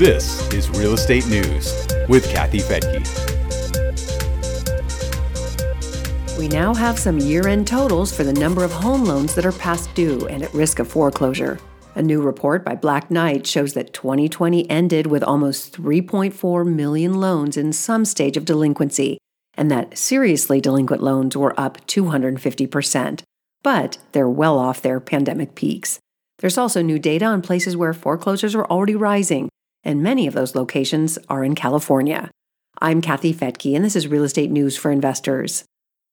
This is Real Estate News with Kathy Fettke. We now have some year end totals for the number of home loans that are past due and at risk of foreclosure. A new report by Black Knight shows that 2020 ended with almost 3.4 million loans in some stage of delinquency, and that seriously delinquent loans were up 250%. But they're well off their pandemic peaks. There's also new data on places where foreclosures are already rising, and many of those locations are in California. I'm Kathy Fettke, and this is Real Estate News for Investors.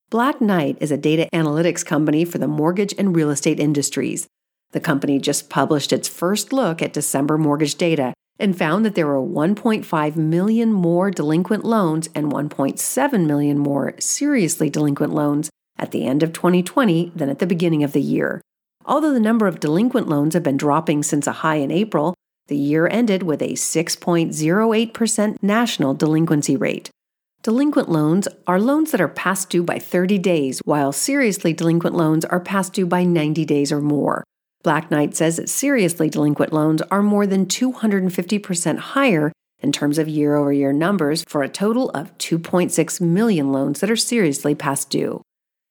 Black Knight is a data analytics company for the mortgage and real estate industries. The company just published its first look at December mortgage data and found that there were 1.5 million more delinquent loans and 1.7 million more seriously delinquent loans at the end of 2020 than at the beginning of the year. Although the number of delinquent loans have been dropping since a high in April, the year ended with a 6.08% national delinquency rate. Delinquent loans are loans that are past due by 30 days, while seriously delinquent loans are past due by 90 days or more. Black Knight says that seriously delinquent loans are more than 250% higher in terms of year over year numbers for a total of 2.6 million loans that are seriously past due.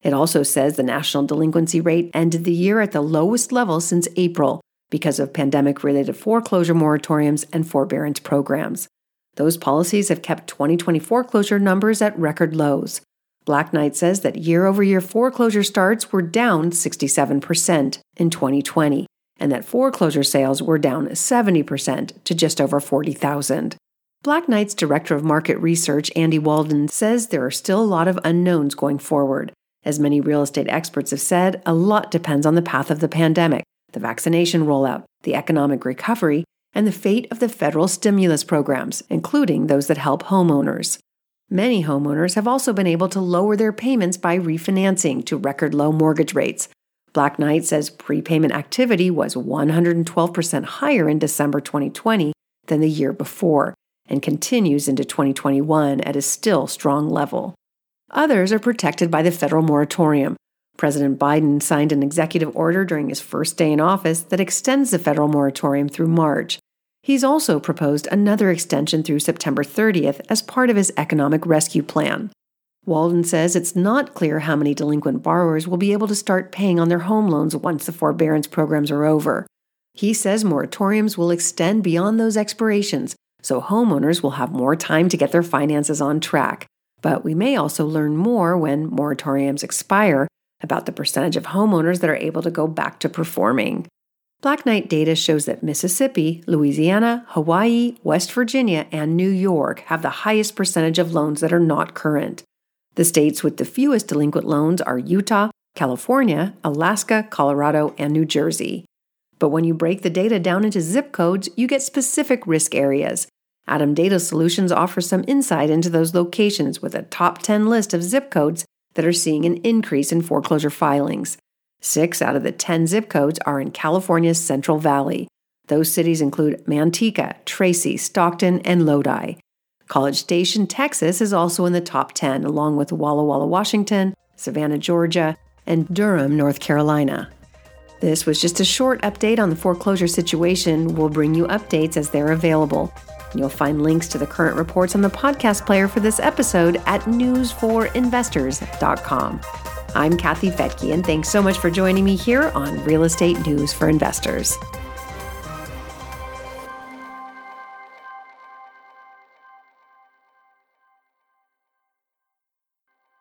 It also says the national delinquency rate ended the year at the lowest level since April because of pandemic related foreclosure moratoriums and forbearance programs. Those policies have kept 2020 foreclosure numbers at record lows. Black Knight says that year over year foreclosure starts were down 67% in 2020 and that foreclosure sales were down 70% to just over 40,000. Black Knight's director of market research, Andy Walden, says there are still a lot of unknowns going forward. As many real estate experts have said, a lot depends on the path of the pandemic, the vaccination rollout, the economic recovery, and the fate of the federal stimulus programs, including those that help homeowners. Many homeowners have also been able to lower their payments by refinancing to record low mortgage rates. Black Knight says prepayment activity was 112% higher in December 2020 than the year before and continues into 2021 at a still strong level. Others are protected by the federal moratorium. President Biden signed an executive order during his first day in office that extends the federal moratorium through March. He's also proposed another extension through September 30th as part of his economic rescue plan. Walden says it's not clear how many delinquent borrowers will be able to start paying on their home loans once the forbearance programs are over. He says moratoriums will extend beyond those expirations, so homeowners will have more time to get their finances on track. But we may also learn more when moratoriums expire about the percentage of homeowners that are able to go back to performing. Black Knight data shows that Mississippi, Louisiana, Hawaii, West Virginia, and New York have the highest percentage of loans that are not current. The states with the fewest delinquent loans are Utah, California, Alaska, Colorado, and New Jersey. But when you break the data down into zip codes, you get specific risk areas, ATTOM Data Solutions offers some insight into those locations with a top 10 list of zip codes that are seeing an increase in foreclosure filings. Six out of the 10 zip codes are in California's Central Valley. Those cities include Manteca, Tracy, Stockton, and Lodi. College Station, Texas is also in the top 10, along with Walla Walla, Washington, Savannah, Georgia, and Durham, North Carolina. This was just a short update on the foreclosure situation. We'll bring you updates as they're available. You'll find links to the current reports on the podcast player for this episode at newsforinvestors.com. I'm Kathy Fettke, and thanks so much for joining me here on Real Estate News for Investors.